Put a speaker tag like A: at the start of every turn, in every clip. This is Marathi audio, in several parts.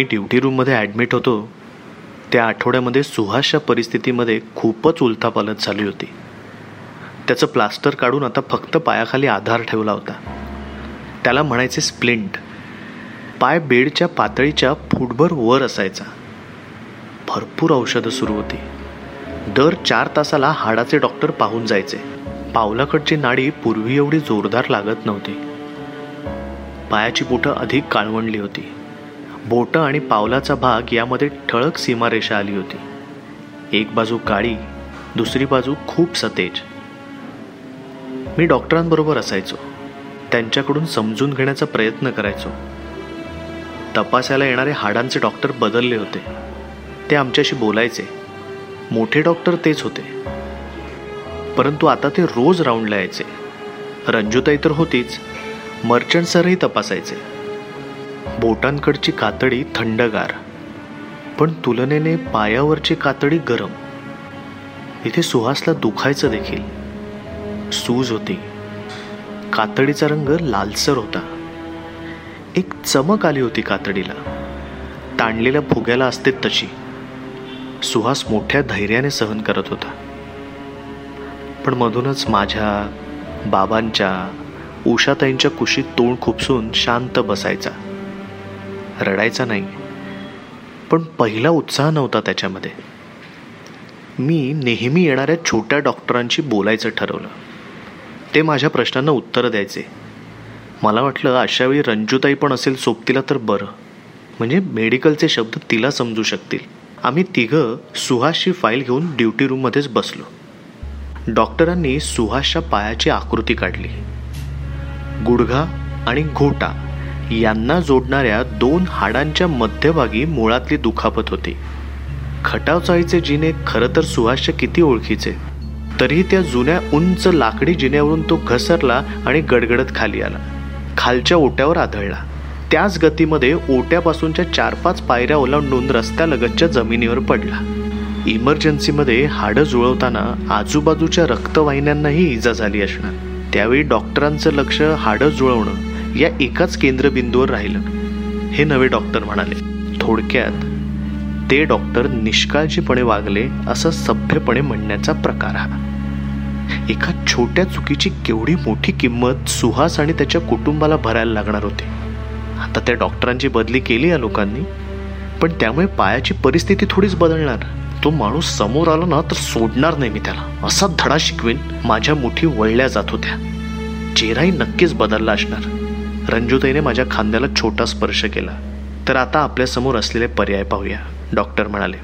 A: मी ड्युटी रूममध्ये ॲडमिट होतो त्या आठवड्यामध्ये सुहासच्या परिस्थितीमध्ये खूपच उलथापालत झाली होती. त्याचं प्लास्टर काढून आता फक्त पायाखाली आधार ठेवला होता. त्याला म्हणायचे स्प्लिंट पाय बेडच्या पातळीच्या फुटभर वर असायचा. भरपूर औषधं सुरू होती. दर चार तासाला हाडाचे डॉक्टर पाहून जायचे. पावलाकडची नाडी पूर्वी एवढी जोरदार लागत नव्हती. पायाची बोटं अधिक काळवंडली होती. बोटं आणि पावलाचा भाग यामध्ये ठळक सीमारेषा आली होती. एक बाजू काळी दुसरी बाजू खूप सतेज. मी डॉक्टरांबरोबर असायचो. त्यांच्याकडून समजून घेण्याचा प्रयत्न करायचो. तपासायला येणारे हाडांचे डॉक्टर बदलले होते. ते आमच्याशी बोलायचे. मोठे डॉक्टर तेच होते. परंतु आता ते रोज राऊंडला यायचे. रंजुताई तर होतीच. मर्चंट सरही तपासायचे. बोटांकडची कातडी थंडगार पण तुलनेने पायावरची कातडी गरम. इथे सुहासला दुखायचं देखील. सूज होती. कातडीचा रंग लालसर होता. एक चमक आली होती कातडीला. ताणलेल्या फुग्याला असते तशी. सुहास मोठ्या धैर्याने सहन करत होता. पण मधूनच माझ्या बाबांच्या उषाताईंच्या कुशीत तोंड खुपसून शांत बसायचा. रडायचा नाही. पण पहिला उत्साह नव्हता त्याच्यामध्ये. मी नेहमी येणाऱ्या छोट्या डॉक्टरांशी बोलायचं ठरवलं. ते माझ्या प्रश्नांना उत्तरं द्यायचे. मला वाटलं अशावेळी रंजुताई पण असेल सोबतीला तर बरं. म्हणजे मेडिकलचे शब्द तिला समजू शकतील. आम्ही तिघं सुहासची फाईल घेऊन ड्युटी रूममध्येच बसलो. डॉक्टरांनी सुहासच्या पायाची आकृती काढली. गुडघा आणि घोटा. यांना जोडणाऱ्या दोन हाडांच्या मध्यभागी मुळातली दुखापत होती. खटाव चाळीचे जिने खरं तर सुहासच्या किती ओळखीचे तरीही त्या जुन्या उंच लाकडी जिन्यावरून तो घसरला आणि गडगडत खाली आला. खालच्या ओट्यावर आदळला. त्याच गतीमध्ये ओट्यापासूनच्या चार पाच पायऱ्या ओलांडून रस्त्यालगतच्या जमिनीवर पडला. इमर्जन्सीमध्ये हाडं जुळवताना आजूबाजूच्या रक्तवाहिन्यांनाही इजा झाली असणार. त्यावेळी डॉक्टरांचं लक्ष हाडं जुळवणं या एकाच केंद्रबिंदूवर राहिलं. हे नवे डॉक्टर म्हणाले. थोडक्यात ते डॉक्टर निष्काळजीपणे वागले असं सभ्यपणे म्हणण्याचा प्रकार हा. एका छोट्या चुकीची केवढी मोठी किंमत सुहास आणि त्याच्या कुटुंबाला भरायला लागणार होती. आता त्या डॉक्टरांची बदली केली या लोकांनी. पण त्यामुळे पायाची परिस्थिती थोडीच बदलणार. तो माणूस समोर आला ना तर सोडणार नाही मी त्याला. असा धडा शिकवेन माझ्या मुठी वळल्या जात होत्या. चेहराही नक्कीच बदलला असणार. रंजुताईने माझ्या खांद्याला छोटा स्पर्श केला. तर आता आपल्यासमोर असलेले पर्याय पाहूया. डॉक्टर म्हणाले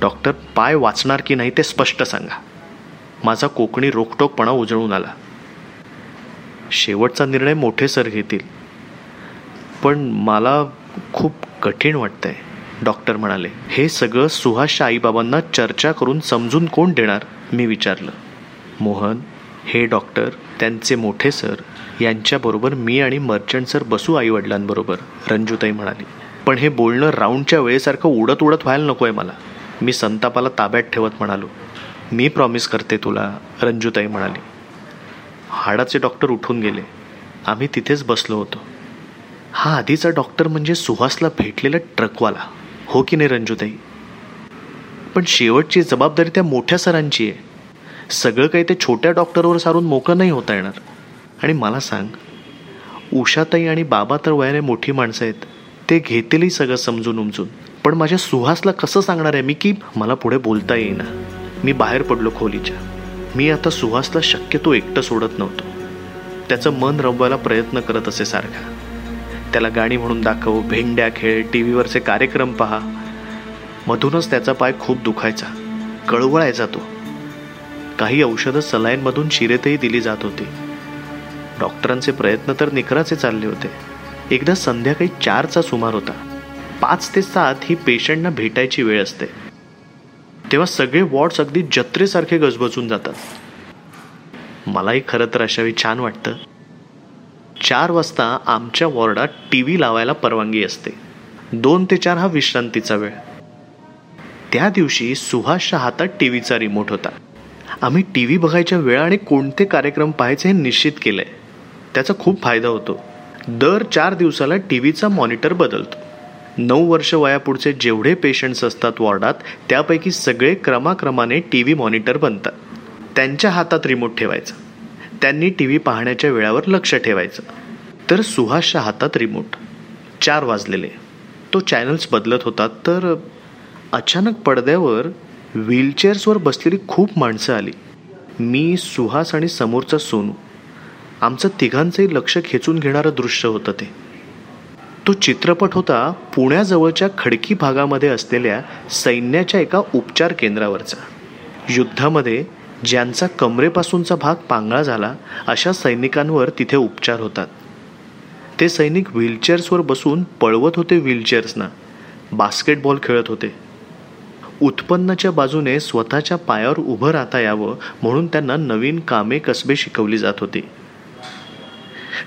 A: डॉक्टर पाय वाचणार की नाही ते स्पष्ट सांगा. माझा कोकणी रोखटोकपणा उजळून आला. शेवटचा निर्णय मोठे सर घेतील. पण मला खूप कठीण वाटतंय. डॉक्टर म्हणाले हे सगळं सुहासच्या आईबाबांना चर्चा करून समजून कोण देणार? मी विचारलं मोहन हे डॉक्टर त्यांचे मोठे सर यांच्याबरोबर मी आणि मर्चंट सर बसू आईवडिलांबरोबर रंजूताई म्हणाली. पण हे बोलणं राऊंडच्या वेळेसारखं उडत उडत व्हायला नको आहे मला. मी संतापाला ताब्यात ठेवत म्हणालो. मी प्रॉमिस करते तुला रंजूताई म्हणाली. हाडाचे डॉक्टर उठून गेले. आम्ही तिथेच बसलो होतो. हा आधीचा डॉक्टर म्हणजे सुहासला भेटलेला ट्रकवाला. हो की नाही रंजूताई? पण शेवटची जबाबदारी त्या मोठ्या सरांची आहे. सगळं काही ते छोट्या डॉक्टरवर सारून मोकळं नाही होता येणार. आणि मला सांग उषाताई आणि बाबा तर वयाने मोठी माणसं आहेत ते घेतीलही सगळं समजून उमजून. पण माझ्या सुहासला कसं सांगणार आहे मी की मला पुढे बोलता येईना. मी बाहेर पडलो खोलीच्या. मी आता सुहासला शक्यतो एकटं सोडत नव्हतो. त्याचं मन रमवायला प्रयत्न करत असे सारखा. त्याला गाणी म्हणून दाखव भेंड्या खेळ टी व्हीवरचे कार्यक्रम पहा. मधूनच त्याचा पाय खूप दुखायचा. कळवळायचा तो. काही औषधं सलाईनमधून शिरेतही दिली जात होती. डॉक्टरांचे प्रयत्न तर निखराचे चालले होते. एकदा संध्याकाळी चारचा सुमार होता. पाच ते सात ही पेशंटना भेटायची वेळ असते. तेव्हा सगळे वॉर्ड्स अगदी जत्रेसारखे गजबजून जातात. मलाही खरं तर अशावेळी छान वाटतं. चार वाजता आमच्या वॉर्डात टी व्ही लावायला परवानगी असते. दोन ते चार हा विश्रांतीचा वेळ. त्या दिवशी सुहासच्या हातात टी व्हीचा रिमोट होता. आम्ही टी व्ही बघायच्या वेळा आणि कोणते कार्यक्रम पाहायचे हे निश्चित केलंय. त्याचा खूप फायदा होतो. दर चार दिवसाला टी व्हीचा मॉनिटर बदलतो. नऊ वर्ष वयापुढचे जेवढे पेशंट्स असतात वॉर्डात त्यापैकी सगळे क्रमाक्रमाने टी व्ही मॉनिटर बनतात. त्यांच्या हातात रिमोट ठेवायचा. त्यांनी टी व्ही पाहण्याच्या वेळावर लक्ष ठेवायचं. तर सुहासच्या हातात रिमोट. चार वाजलेले. तो चॅनल्स बदलत होता तर अचानक पडद्यावर व्हीलचेअर्सवर बसलेली खूप माणसं आली. मी सुहास आणि समोरचा सोनू. आमचं तिघांचंही लक्ष खेचून घेणारं दृश्य होतं ते. तो चित्रपट होता पुण्याजवळच्या खडकी भागामध्ये असलेल्या सैन्याच्या एका उपचार केंद्रावरचा. युद्धामध्ये ज्यांचा कमरेपासूनचा भाग पांगळा झाला अशा सैनिकांवर तिथे उपचार होतात. ते सैनिक व्हीलचेअर्सवर बसून पळवत होते व्हीलचेअर्सना. बास्केटबॉल खेळत होते. उत्पन्नाच्या बाजूने स्वतःच्या पायावर उभं राहता यावं म्हणून त्यांना नवीन कामे कसबे शिकवली जात होती.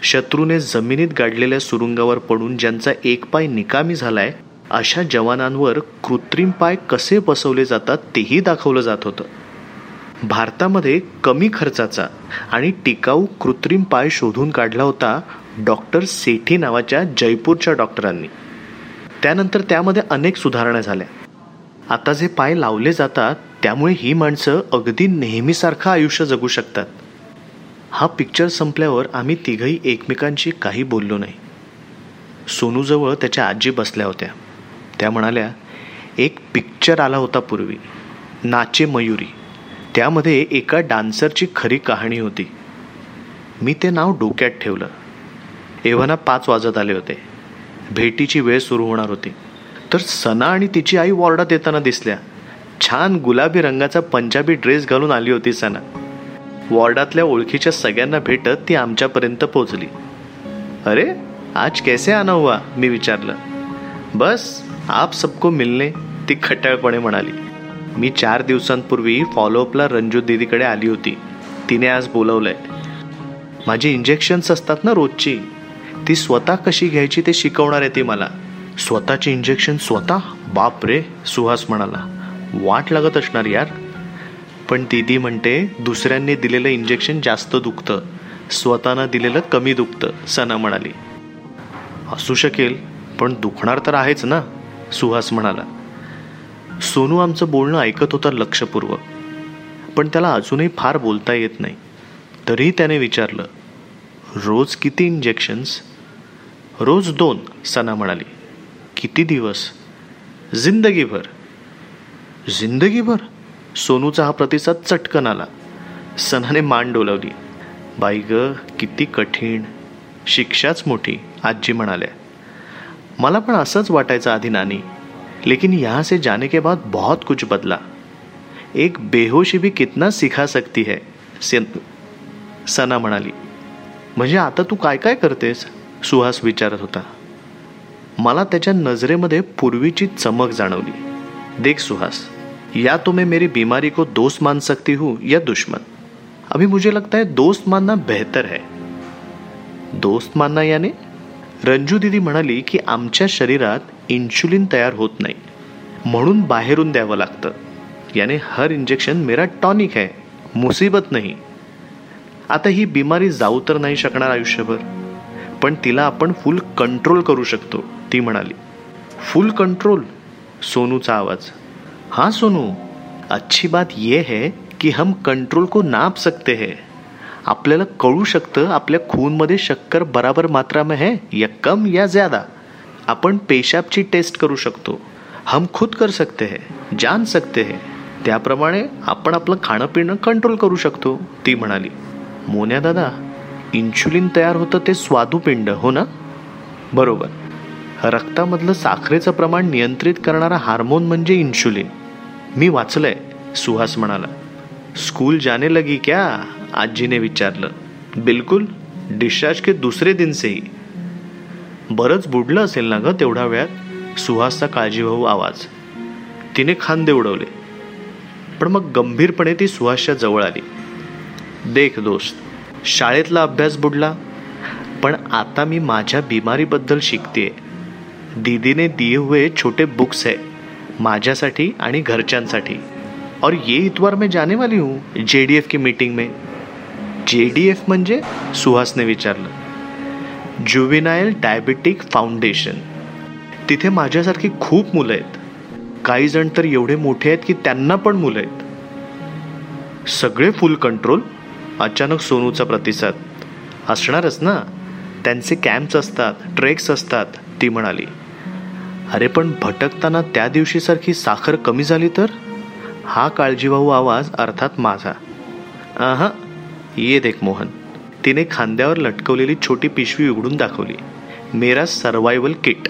A: शत्रूने जमिनीत गाडलेल्या सुरुंगावर पडून ज्यांचा एक पाय निकामी झालाय अशा जवानांवर कृत्रिम पाय कसे बसवले जातात तेही दाखवलं जात होतं. भारतामध्ये कमी खर्चाचा आणि टिकाऊ कृत्रिम पाय शोधून काढला होता डॉक्टर सेठी नावाच्या जयपूरच्या डॉक्टरांनी. त्यानंतर त्यामध्ये अनेक सुधारणा झाल्या. आता जे पाय लावले जातात त्यामुळे ही माणसं अगदी नेहमीसारखं आयुष्य जगू शकतात. हा पिक्चर संपल्यावर आम्ही तिघही एकमेकांशी काही बोललो नाही. सोनूजवळ त्याच्या आजी बसल्या होत्या. त्या म्हणाल्या एक पिक्चर आला होता पूर्वी. नाचे मयुरी. त्यामध्ये एका डान्सरची खरी कहाणी होती. मी ते नाव डोक्यात ठेवलं. एव्हाना पाच वाजत आले होते. भेटीची वेळ सुरू होणार होती. तर सना आणि तिची आई वॉर्डात येताना दिसल्या. छान गुलाबी रंगाचा पंजाबी ड्रेस घालून आली होती सना. वॉर्डातल्या ओळखीच्या सगळ्यांना भेटत ती आमच्यापर्यंत पोचली अरे आज कैसे आना हुआ? मी विचारलं. बस आप सबको मिलने ती खट्याळपणे म्हणाली. मी चार दिवसांपूर्वी फॉलोअपला रंजू दीदीकडे आली होती. तिने आज बोलवलंय. माझी इंजेक्शन्स असतात ना रोजची? ती स्वतः कशी घ्यायची ते शिकवणार आहे ती मला. स्वतःची इंजेक्शन स्वतः? बाप रे सुहास म्हणाला. वाट लागत असणार यार. पण दीदी म्हणते दुसऱ्यांनी दिलेलं इंजेक्शन जास्त दुखतं. स्वतःनं दिलेलं कमी दुखतं सना म्हणाली. असू शकेल पण दुखणार तर आहेच ना? सुहास म्हणाला. सोनू आमचं बोलणं ऐकत होता लक्षपूर्वक. पण त्याला अजूनही फार बोलता येत नाही. तरीही त्याने विचारलं रोज किती इंजेक्शन्स रोज दोन सना म्हणाली. किती दिवस? जिंदगीभर. जिंदगीभर? सोनूचा हा प्रतिसाद चटकन आला. सनाने मान डोलावली. बाई ग किती कठीण. शिक्षाच मोठी आजी म्हणाल्या. मला पण असंच वाटायचं आधी नानी. लेकिन यहाँ से जाने के बाद बहुत कुछ बदला. एक बेहोशी भी कितना सिखा सकती है सना म्हणाली. म्हणजे आता तू काय काय करतेस? सुहास विचारत होता. मला त्याच्या नजरेमध्ये पूर्वीची चमक जाणवली. देख सुहास या तो मैं मेरी बीमारी को दोस्त मान सकती हूँ या दुश्मन। अभी मुझे लगता है दोस्त मानना बेहतर है। दोस्त मानना याने रंजू दिदी म्हणाली की आमच्या शरीरात इन्शुलिन तयार होत नाही म्हणून बाहेरून द्यावं लागतं. याने हर इंजेक्शन मेरा टॉनिक है मुसीबत नाही. आता ही बिमारी जाऊ तर नाही शकणार आयुष्यभर पण तिला आपण फुल कंट्रोल करू शकतो ती म्हणाली. फुल कंट्रोल सोनूचा आवाज. हाँ सोनू। अच्छी बात यह है की हम कंट्रोल को नाप सकते हैं। आपल्याला कळू शकतं आपल्या खूनमध्ये शक्कर बराबर मात्रा में है या कम या ज्यादा। आपण पेशाबची टेस्ट करू शकतो। हम खुद कर सकते हैं जान सकते हैं। त्याप्रमाणे आपण आपलं खाणं पिणं कंट्रोल करू शकतो ती म्हणाली। मोन्या दादा इन्शुलिन तयार होतं ते स्वादुपिंड हो ना? बरोबर। रक्तामधलं साखरेचं प्रमाण नियंत्रित करणारा हार्मोन म्हणजे इन्शुलिन. मी वाचलंय सुहास म्हणाला. स्कूल जाने लगी क्या? आजीने विचारलं. बिलकुल डिस्चार्ज के दुसरे दिन सेही बरंच बुडलं असेल ना ग तेवढ्या वेळात? सुहासचा काळजीभाऊ आवाज. तिने खांदे उडवले. पण मग गंभीरपणे ती सुहासच्या जवळ आली. देख दोस्त शाळेतला अभ्यास बुडला पण आता मी माझ्या बिमारीबद्दल शिकते दीदीने दिए हुए छोटे बुक्स है माझ्यासाठी आणि घरच्यांसाठी. और ये इतवार मैं जाने वाली हूँ जे डी एफ की मीटिंग में. जे डी एफ म्हणजे सुहासने विचारलं. जुविनायल डायबेटिक फाउंडेशन तिथे माझ्यासारखी खूप मुलं आहेत. काही जण तर एवढे मोठे आहेत की त्यांना पण मुलं आहेत. सगळे फुल कंट्रोल अचानक सोनूचा प्रतिसाद. असणारच ना? त्यांचे कॅम्प्स असतात ट्रेक्स असतात ती म्हणाली. अरे पण भटकताना त्या दिवशीसारखी साखर कमी झाली तर? हा काळजीवाहू आवाज अर्थात माझा. आहा ये देख मोहन. तिने खांद्यावर लटकवलेली छोटी पिशवी उघडून दाखवली. मेरा सर्वायवल किट.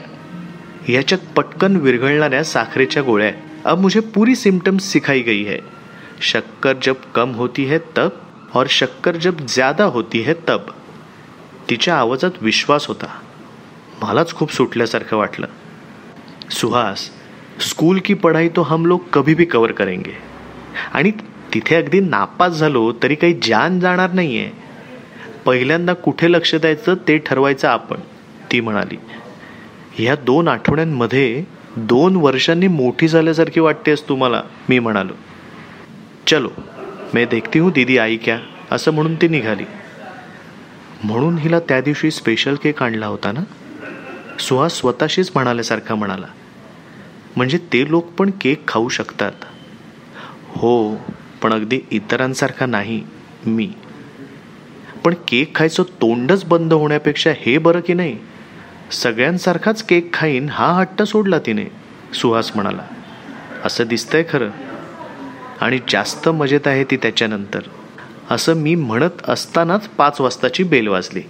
A: याच्यात पटकन विरघळणाऱ्या साखरेच्या गोळ्या अब मुझे पूरी सिम्टम्स सिखाई गई है. शक्कर जब कम होती है तब और शक्कर जब ज्यादा होती है तब. तिच्या आवाजात विश्वास होता. मलाच खूप सुटल्यासारखं वाटलं. सुहास स्कूल की पढ़ाई तो हम लोग कभी भी कवर करेंगे. आणि तिथे अगदी नापास झालो तरी काही जान जाणार नाही आहे पहिल्यांदा कुठे लक्ष द्यायचं ते ठरवायचं आपण ती म्हणाली. ह्या दोन आठवड्यांमध्ये दोन वर्षांनी मोठी झाल्यासारखी वाटतेस तुम्हाला मी म्हणालो. चलो मैं देखती हूँ दीदी आई क्या असं म्हणून ती निघाली. म्हणून हिला त्या दिवशी स्पेशल केक आणला होता ना? सुहास स्वतःशीच म्हणाल्यासारखा म्हणाला म्हणजे ते लोक पण केक खाऊ शकतात? हो पण अगदी इतरांसारखा नाही मी. पण केक खायचं तोंडच बंद होण्यापेक्षा हे बरं की नाही? सगळ्यांसारखाच केक खाईन हा हट्ट सोडला तिने सुहास म्हणाला. असं दिसतंय खरं. आणि जास्त मजेत आहे ती त्याच्यानंतर. असं मी म्हणत असतानाच पाच वाजताची बेल वाजली.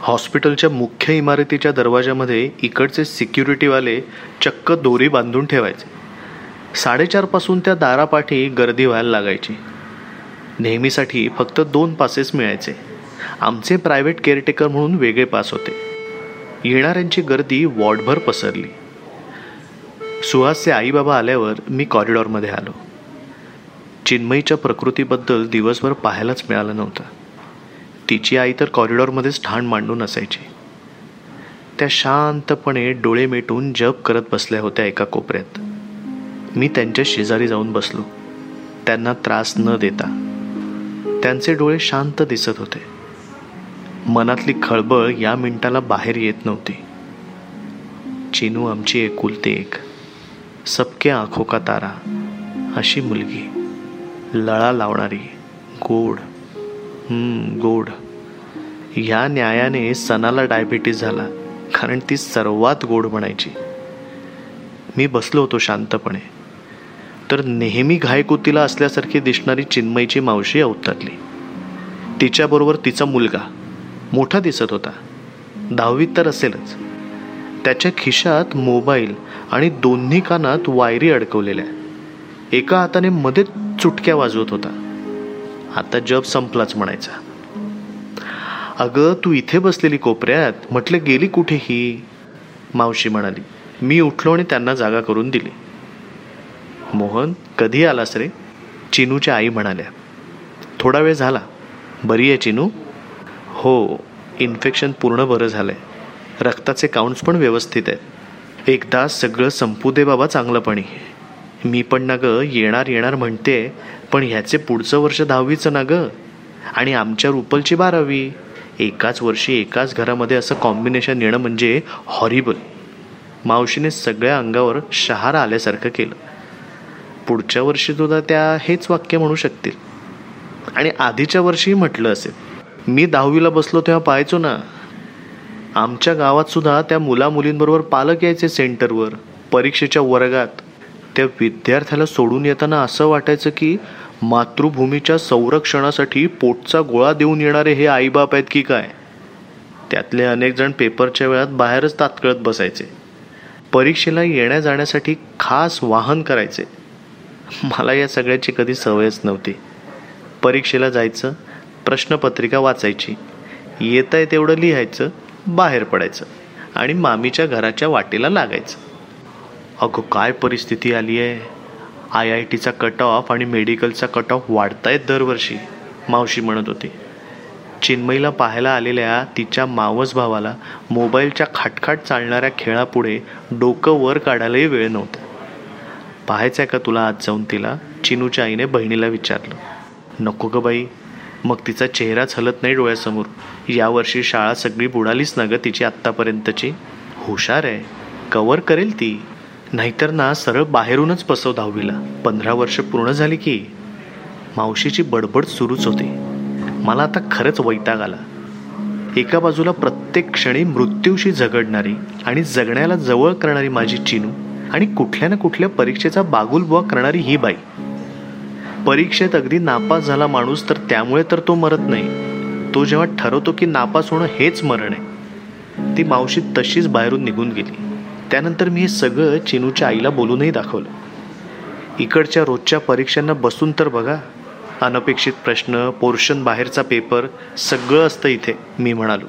A: हॉस्पिटलच्या मुख्य इमारतीच्या दरवाजामध्ये इकडचे सिक्युरिटीवाले चक्क दोरी बांधून ठेवायचे. साडेचारपासून त्या दारापाठी गर्दी व्हायला लागायची. नेहमीसाठी फक्त दोन पासेस मिळायचे. आमचे प्रायव्हेट केअरटेकर म्हणून वेगळे पास होते. येणाऱ्यांची गर्दी वॉर्डभर पसरली. सुहासचे आईबाबा आल्यावर मी कॉरिडॉरमध्ये आलो. चिन्मयीच्या प्रकृतीबद्दल दिवसभर पाहायलाच मिळालं नव्हतं. तिची आई तर कॉरिडॉरमध्येच ठाण मांडून असायची. त्या शांतपणे डोळे मिटून जप करत बसल्या होत्या एका कोपऱ्यात. मी त्यांच्या शेजारी जाऊन बसलो. त्यांना त्रास न देता. त्यांचे डोळे शांत दिसत होते. मनातली खळबळ या मिनिटाला बाहेर येत नव्हती. चिनू आमची एकुलते एक. सबके आखो का तारा. अशी मुलगी. लळा लावणारी. गोड. गोड. ह्या न्यायाने सणाला डायबिटीस झाला कारण ती सर्वात गोड म्हणायची. मी बसलो होतो शांतपणे तर नेहमी घायकुतीला असल्यासारखी दिसणारी चिन्मयची मावशी अवतरली. तिच्याबरोबर तिचा मुलगा मोठा दिसत होता. दहावीत तर असेलच. त्याच्या खिशात मोबाईल आणि दोन्ही कानात वायरी अडकवलेल्या. एका हाताने मध्ये चुटक्या वाजवत होता. आता जप संपलाच म्हणायचा. अगं तू इथे बसलेली कोपऱ्यात म्हटलं गेली कुठे ही मावशी म्हणाली मी उठलो आणि त्यांना जागा करून दिली. मोहन कधी आलास रे? चिनूच्या आई म्हणाल्या. थोडा वेळ झाला. बरी आहे चिनू? हो इन्फेक्शन पूर्ण बरं झालं आहे रक्ताचे काउंट्स पण व्यवस्थित आहेत. एकदा सगळं संपू दे बाबा चांगलंपणी. मी पण ना गं येणार येणार म्हणते पण ह्याचे पुढचं वर्ष दहावीचं ना गं? आणि आमच्या रुपलची बारावी. एकाच वर्षी एकाच घरामध्ये असं कॉम्बिनेशन येणं म्हणजे हॉरिबल मावशीने सगळ्या अंगावर शहारा आल्यासारखं केलं. पुढच्या वर्षी सुद्धा त्या हेच वाक्य म्हणू शकतील. आणि आधीच्या वर्षीही म्हटलं असेल. मी दहावीला बसलो तेव्हा पाहायचो ना. आमच्या गावात सुद्धा त्या मुला मुलींबरोबर पालक यायचे सेंटरवर परीक्षेच्या वर्गात. त्या विद्यार्थ्याला सोडून येताना असं वाटायचं की मातृभूमीच्या संरक्षणासाठी पोटचा गोळा देऊन येणारे हे आईबाप आहेत की काय? त्यातले अनेक जण पेपरच्या वेळात बाहेरच तात्कळत बसायचे. परीक्षेला येण्या जाण्यासाठी खास वाहन करायचे. मला या सगळ्याची कधी सवयच नव्हती. परीक्षेला जायचं प्रश्नपत्रिका वाचायची. येत आहे तेवढं लिहायचं बाहेर पडायचं आणि मामीच्या घराच्या वाटेला लागायचं. अगं काय परिस्थिती आली आहे? आय आय टीचा कट ऑफ आणि मेडिकलचा कट ऑफ वाढतायत दरवर्षी मावशी म्हणत होती. चिन्मईला पाहायला आलेल्या तिच्या मावस भावाला मोबाईलच्या खाटखाट चालणाऱ्या खेळापुढे डोकं वर काढायलाही वेळ नव्हता. पाहायचं आहे का तुला आज जाऊन तिला? चिनूच्या आईने बहिणीला विचारलं. नको ग बाई मग तिचा चेहराच हलत नाही डोळ्यासमोर. यावर्षी शाळा सगळी बुडालीच ना ग तिची आत्तापर्यंतची? हुशार आहे. कवर करेल ती. नाहीतर ना सरळ बाहेरूनच पसव दहावीला. पंधरा वर्ष पूर्ण झाली की मावशीची बडबड सुरूच होती. मला आता खरंच वैताग आला. एका बाजूला प्रत्येक क्षणी मृत्यूशी झगडणारी आणि जगण्याला जवळ करणारी माझी चिनू आणि कुठल्या ना कुठल्या परीक्षेचा बागुलबुवा करणारी ही बाई. परीक्षेत अगदी नापास झाला माणूस तर त्यामुळे तर तो मरत नाही. तो जेव्हा ठरवतो की नापास होणं हेच मरण आहे. ती मावशी तशीच बाहेरून निघून गेली. त्यानंतर मी हे सगळं चिनूच्या आईला बोलूनही दाखवलं. इकडच्या रोजच्या परीक्षांना बसून तर बघा अनपेक्षित प्रश्न पोर्शन बाहेरचा पेपर सगळं असतं इथे मी म्हणालो.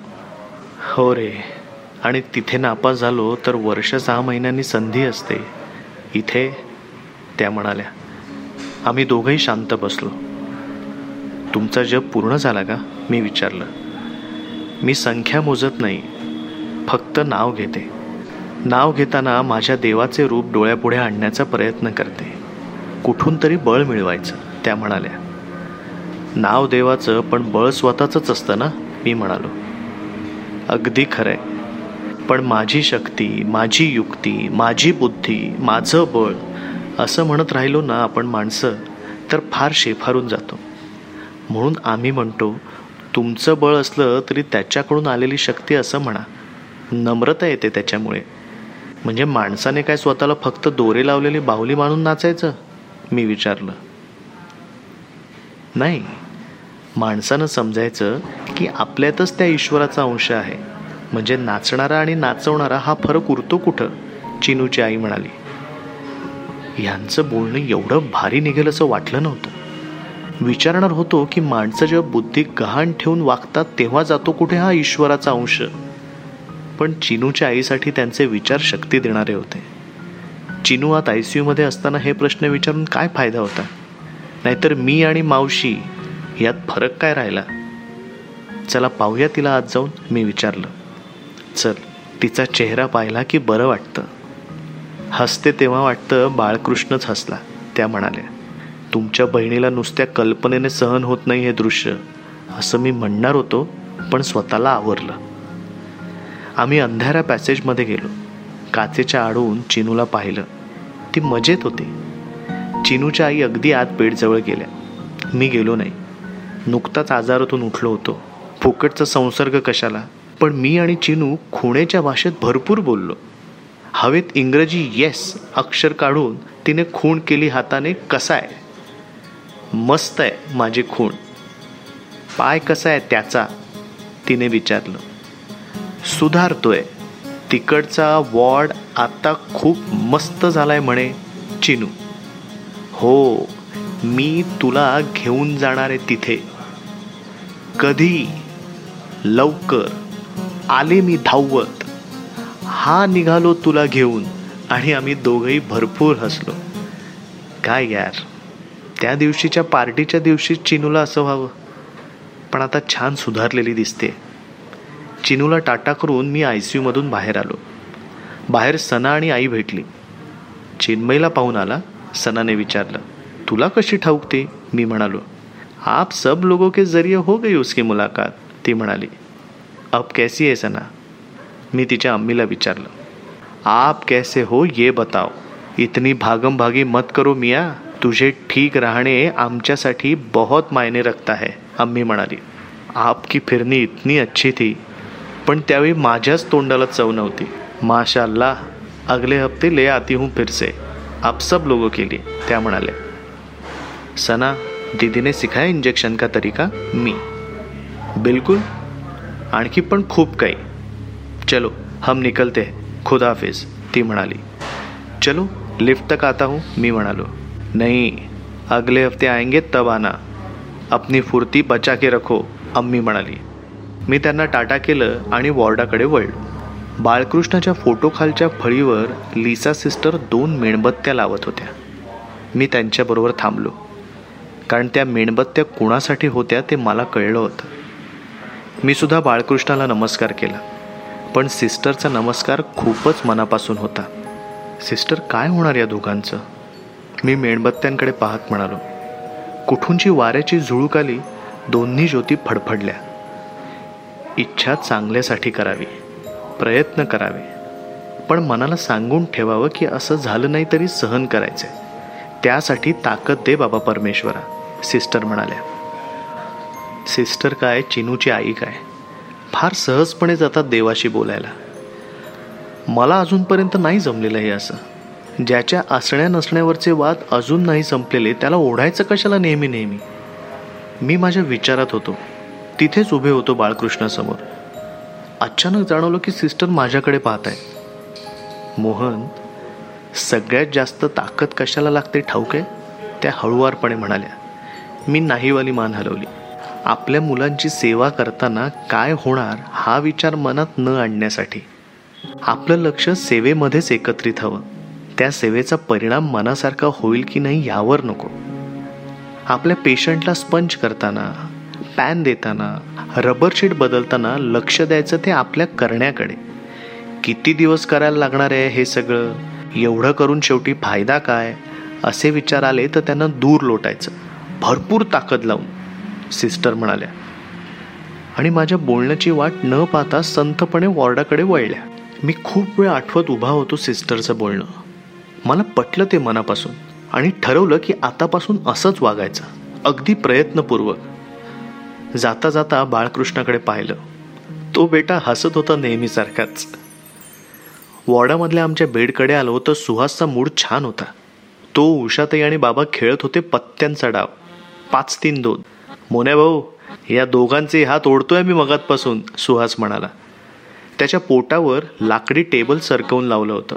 A: हो रे आणि तिथे नापास झालो तर वर्ष सहा महिन्यांनी संधी असते. इथे? त्या म्हणाल्या. आम्ही दोघंही शांत बसलो. तुमचा जप पूर्ण झाला का? मी विचारलं. मी संख्या मोजत नाही फक्त नाव घेते. नाव घेताना माझ्या देवाचे रूप डोळ्यापुढे आणण्याचा प्रयत्न करते. कुठून तरी बळ मिळवायचं त्या म्हणाल्या. नाव देवाचं पण बळ स्वतःचंच असतं ना? मी म्हणालो. अगदी खरंय. पण माझी शक्ती माझी युक्ती माझी बुद्धी माझं बळ असं म्हणत राहिलो ना आपण माणसं तर फार शेफारून जातो. म्हणून आम्ही म्हणतो तुमचं बळ असलं तरी त्याच्याकडून आलेली शक्ती असं म्हणा. नम्रता येते त्याच्यामुळे. म्हणजे माणसाने काय स्वतःला फक्त दोरे लावलेली बाहुली मानून नाचायचं? मी विचारलं. नाही. माणसानं समजायचं की आपल्यातच त्या ईश्वराचा अंश आहे. म्हणजे नाचणारा आणि नाचवणारा हा फरक उरतो कुठं? चिनूची आई म्हणाली. ह्यांचं बोलणं एवढं भारी निघेल असं वाटलं नव्हतं. विचारणार होतो की माणसं जेव्हा बुद्धी गहाण ठेवून वागतात तेव्हा जातो कुठे हा ईश्वराचा अंश? पण चिनूच्या आईसाठी त्यांचे विचार शक्ती देणारे होते. चिनू आत आय सी यूमध्ये असताना हे प्रश्न विचारून काय फायदा होता? नाहीतर मी आणि मावशी यात फरक काय राहिला? चला पाहूया तिला आत जाऊन मी विचारलं. चल तिचा चेहरा पाहिला की बरं वाटतं. हसते तेव्हा वाटतं बाळकृष्णच हसला. त्या म्हणाल्या तुमच्या बहिणीला नुसत्या कल्पनेने सहन होत नाही हे दृश्य. असं मी म्हणणार होतो पण स्वतःला आवरलं. आम्ही अंधारा पॅसेजमध्ये गेलो. काचेच्या आडून चिनूला पाहिलं. ती मजेत होती. चिनूच्या आई अगदी आत पेटजवळ गेल्या. मी गेलो नाही. नुकताच आजारातून उठलो होतो. फुकटचा संसर्ग कशाला? पण मी आणि चिनू खुणेच्या भाषेत भरपूर बोललो. हवेत इंग्रजी येस अक्षर काढून तिने खूण केली हाताने कसा आहे? मस्त आहे माझी खूण. पाय कसा आहे त्याचा? तिने विचारलं. सुधारतोय. तिकडचा वॉर्ड आता खूप मस्त झालाय म्हणे चिनू. हो मी तुला घेऊन जाणार आहे तिथे. कधी? लवकर. आले मी धावत. हा निघालो तुला घेऊन आणि आम्ही दोघंही भरपूर हसलो. काय यार त्या दिवशीच्या पार्टीच्या दिवशी चिनूला असं व्हावं. पण आता छान सुधारलेली दिसते. चिनूला टाटा करून मी आय सी यूमधून बाहेर आलो. बाहेर सना आणि आई भेटली. चिन्मईला पाहून आला सनाने विचारलं तुला कशी ठाऊक ते मी म्हणालो आप सब लोगों के जरिए हो गई उसकी मुलाकात ती म्हणाली. अब कैसी है सना? मी तिच्या अम्मीला विचारलं आप कैसे हो ये बताओ? इतनी भागम भागी मत करो मिया तुझे ठीक राहणे आमच्यासाठी बहुत मायने रखता है अम्मी म्हणाली. आपकी फिरणी इतनी अच्छी थी पण त्यावेळी माझ्याच तोंडाला चव नव्हती. माशाल्ला अगले हफ्ते ले आती हूँ फिर से आप सब लोगों के लिए त्या म्हणाले सना दीदीने सिखाया इंजेक्शन का तरीका? मी. बिलकुल. आणखी पण खूप काही. चलो हम निकलते हैं. ती म्हणाली. चलो लिफ्ट तक आता हूँ मी म्हणालो. नहीं अगले हफ्ते आएंगे तब आना. अपनी फुर्ती बचा के रखो अम्मी म्हणाली. मी त्यांना टाटा केलं आणि वॉर्डाकडे वळलो. बाळकृष्णाच्या फोटोखालच्या फळीवर लिसा सिस्टर दोन मेणबत्त्या लावत होत्या. मी त्यांच्याबरोबर थांबलो. कारण त्या मेणबत्त्या कुणासाठी होत्या ते मला कळलं होतं. मी सुद्धा बाळकृष्णाला नमस्कार केला. पण सिस्टरचा नमस्कार खूपच मनापासून होता. सिस्टर काय होणार या दोघांचं? मी मेणबत्त्यांकडे पाहत म्हणालो. कुठूनची वाऱ्याची झुळूक आली? दोन्ही ज्योती फडफडल्या. इच्छा चांगल्यासाठी करावी प्रयत्न करावे. पण मनाला सांगून ठेवावं की असं झालं नाही तरी सहन करायचंय त्यासाठी ताकद दे बाबा परमेश्वरा सिस्टर म्हणाल्या. सिस्टर काय चिनूची आई काय? फार सहजपणे जातात देवाशी बोलायला. मला अजूनपर्यंत नाही जमलेलं हे असं. ज्याच्या असण्या नसण्यावरचे वाद अजून नाही संपलेले त्याला ओढायचं कशाला नेहमी नेहमी? मी माझ्या विचारात होतो. तिथेच उभे होतो बाळकृष्णासमोर. अचानक जाणवलं की सिस्टर माझ्याकडे पाहत आहे. मोहन सगळ्यात जास्त ताकद कशाला लागते ठाऊक? आहे त्या हळुवारपणे म्हणाल्या मी नाहीवाली मान हलवली. आपल्या मुलांची सेवा करताना काय होणार हा विचार मनात न आणण्यासाठी. आपलं लक्ष सेवेमध्येच एकत्रित हवं. त्या सेवेचा परिणाम मनासारखा होईल की नाही यावर नको. आपल्या पेशंटला स्पंज करताना पॅन देताना रबर शीट बदलताना लक्ष द्यायचं ते आपल्या करण्याकडे. किती दिवस करायला लागणार आहे हे सगळं? एवढं करून शेवटी फायदा काय? असे विचार आले तर त्यांना दूर लोटायचं. भरपूर ताकद लावून सिस्टर म्हणाल्या. आणि माझ्या बोलण्याची वाट न पाहता संथपणे वॉर्डाकडे वळल्या. मी खूप वेळ आठवत उभा होतो सिस्टरचं बोलणं. मला पटलं ते मनापासून आणि ठरवलं की आतापासून असंच वागायचं. अगदी प्रयत्नपूर्वक. जाता जाता बाळकृष्णाकडे पाहिलं. तो बेटा हसत होता नेहमीसारखाच. वॉर्डामधल्या आमच्या बेडकडे आलो तर सुहासचा मूड छान होता. तो उषाताई आणि बाबा खेळत होते पत्त्यांचा डाव. पाच तीन दोन मोन्या भाऊ या दोघांचे हात ओढतोय मी मगातपासून सुहास म्हणाला. त्याच्या पोटावर लाकडी टेबल सरकवून लावलं होतं.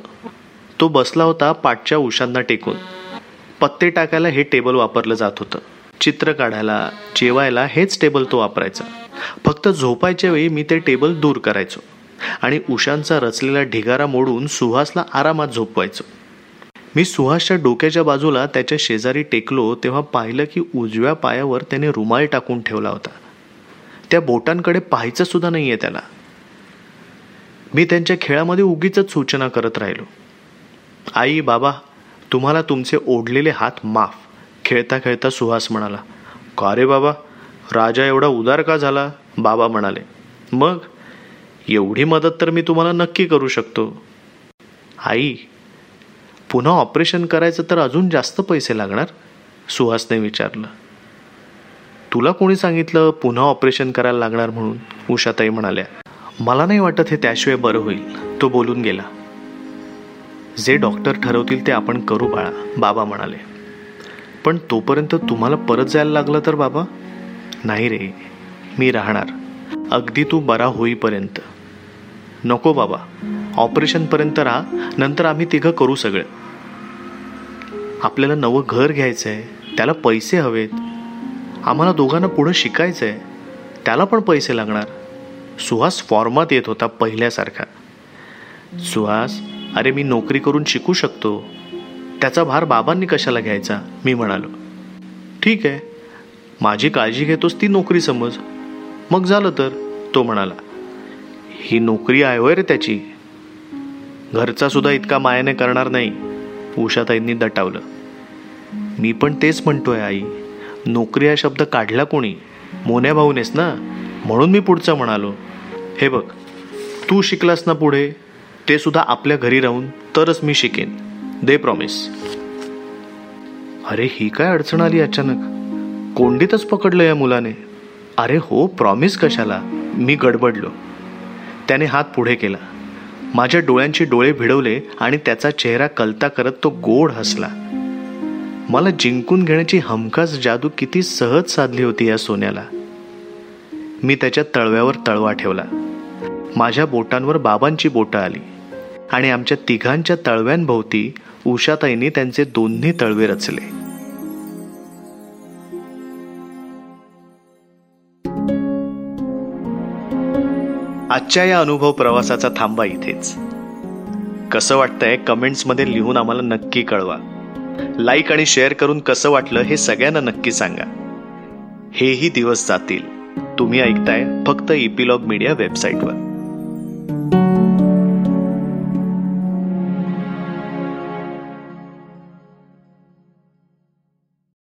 A: तो बसला होता पाठच्या उशांना टेकून. पत्ते टाकायला हे टेबल वापरलं जात होतं. चित्र काढायला जेवायला हेच टेबल तो वापरायचा. फक्त झोपायच्या वेळी मी ते टेबल दूर करायचो आणि उशांचा रचलेला ढिगारा मोडून सुहासला आरामात झोपवायचो. मी सुहासच्या डोक्याच्या बाजूला त्याच्या शेजारी टेकलो तेव्हा पाहिलं की उजव्या पायावर त्याने रुमाल टाकून ठेवला होता. त्या बोटांकडे पाहायचं सुद्धा नाहीये त्याला. मी त्यांच्या खेळामध्ये उगीच सूचना करत राहिलो. आई बाबा तुम्हाला तुमचे ओढलेले हात माफ. खेळता खेळता सुहास म्हणाला का रे बाबा? राजा एवढा उदार का झाला? बाबा म्हणाले मग एवढी मदत तर मी तुम्हाला नक्की करू शकतो. आई पुन्हा ऑपरेशन करायचं तर अजून जास्त पैसे लागणार? सुहासने विचारलं. तुला कोणी सांगितलं पुन्हा ऑपरेशन करायला लागणार म्हणून? उषाताई म्हणाल्या. मला नाही वाटत हे त्याशिवाय बरं होईल तो बोलून गेला. जे डॉक्टर ठरवतील ते आपण करू बाळा बाबा म्हणाले. पण तोपर्यंत तुम्हाला परत जायला लागलं तर बाबा? नाही रे मी राहणार. अगदी तू बरा होईपर्यंत. नको बाबा ऑपरेशनपर्यंत राहा नंतर आम्ही तिघं करू सगळं. आपल्याला नवं घर घ्यायचं आहे त्याला पैसे हवेत. आम्हाला दोघांना पुढं शिकायचं आहे त्याला पण पैसे लागणार. सुहास फॉर्मात येत होता पहिल्यासारखा. सुहास अरे मी नोकरी करून शिकू शकतो. त्याचा भार बाबांनी कशाला घ्यायचा? मी म्हणालो. ठीक आहे. माझी काळजी घेतोस ती नोकरी समज. मग झालं तर? तो म्हणाला. ही नोकरी आहे होय रे त्याची. घरचा सुद्धा इतका मायाने करणार नाही. उषाताईंनी दटावलं. मी पण तेच म्हणतोय आई. नोकरी हा शब्द काढला कोणी? मोन्या भाऊनेस ना? म्हणून मी पुढचं म्हणालो. हे बघ तू शिकलास ना पुढे? ते सुद्धा आपल्या घरी राहून तरच मी शिकेन. दे प्रॉमिस अरे ही काय अडचण आली अचानक? कोंडीतच पकडलं या मुलाने. अरे हो प्रॉमिस कशाला? मी गडबडलो. त्याने हात पुढे केला. माझ्या डोळ्यांचे डोळे भिडवले आणि त्याचा चेहरा कलता करत तो गोड हसला. मला जिंकून घेण्याची हमखास जादू किती सहज साधली होती या सोन्याला. मी त्याच्या तळव्यावर तळवा ठेवला. माझ्या बोटांवर बाबांची बोटं आली आणि आमच्या तिघांच्या तळव्यांभोवती उषाताईंनी त्यांचे दोन्ही तळवे रचले. आजच्या या अनुभव प्रवासाचा थांबा इथेच. कसं वाटतंय कमेंट्समध्ये लिहून आम्हाला नक्की कळवा. लाईक आणि शेअर करून कसं वाटलं हे सगळ्यांना नक्की सांगा. हेही दिवस जातील. तुम्ही ऐकताय फक्त इपिलॉग मीडिया वेबसाईटवर.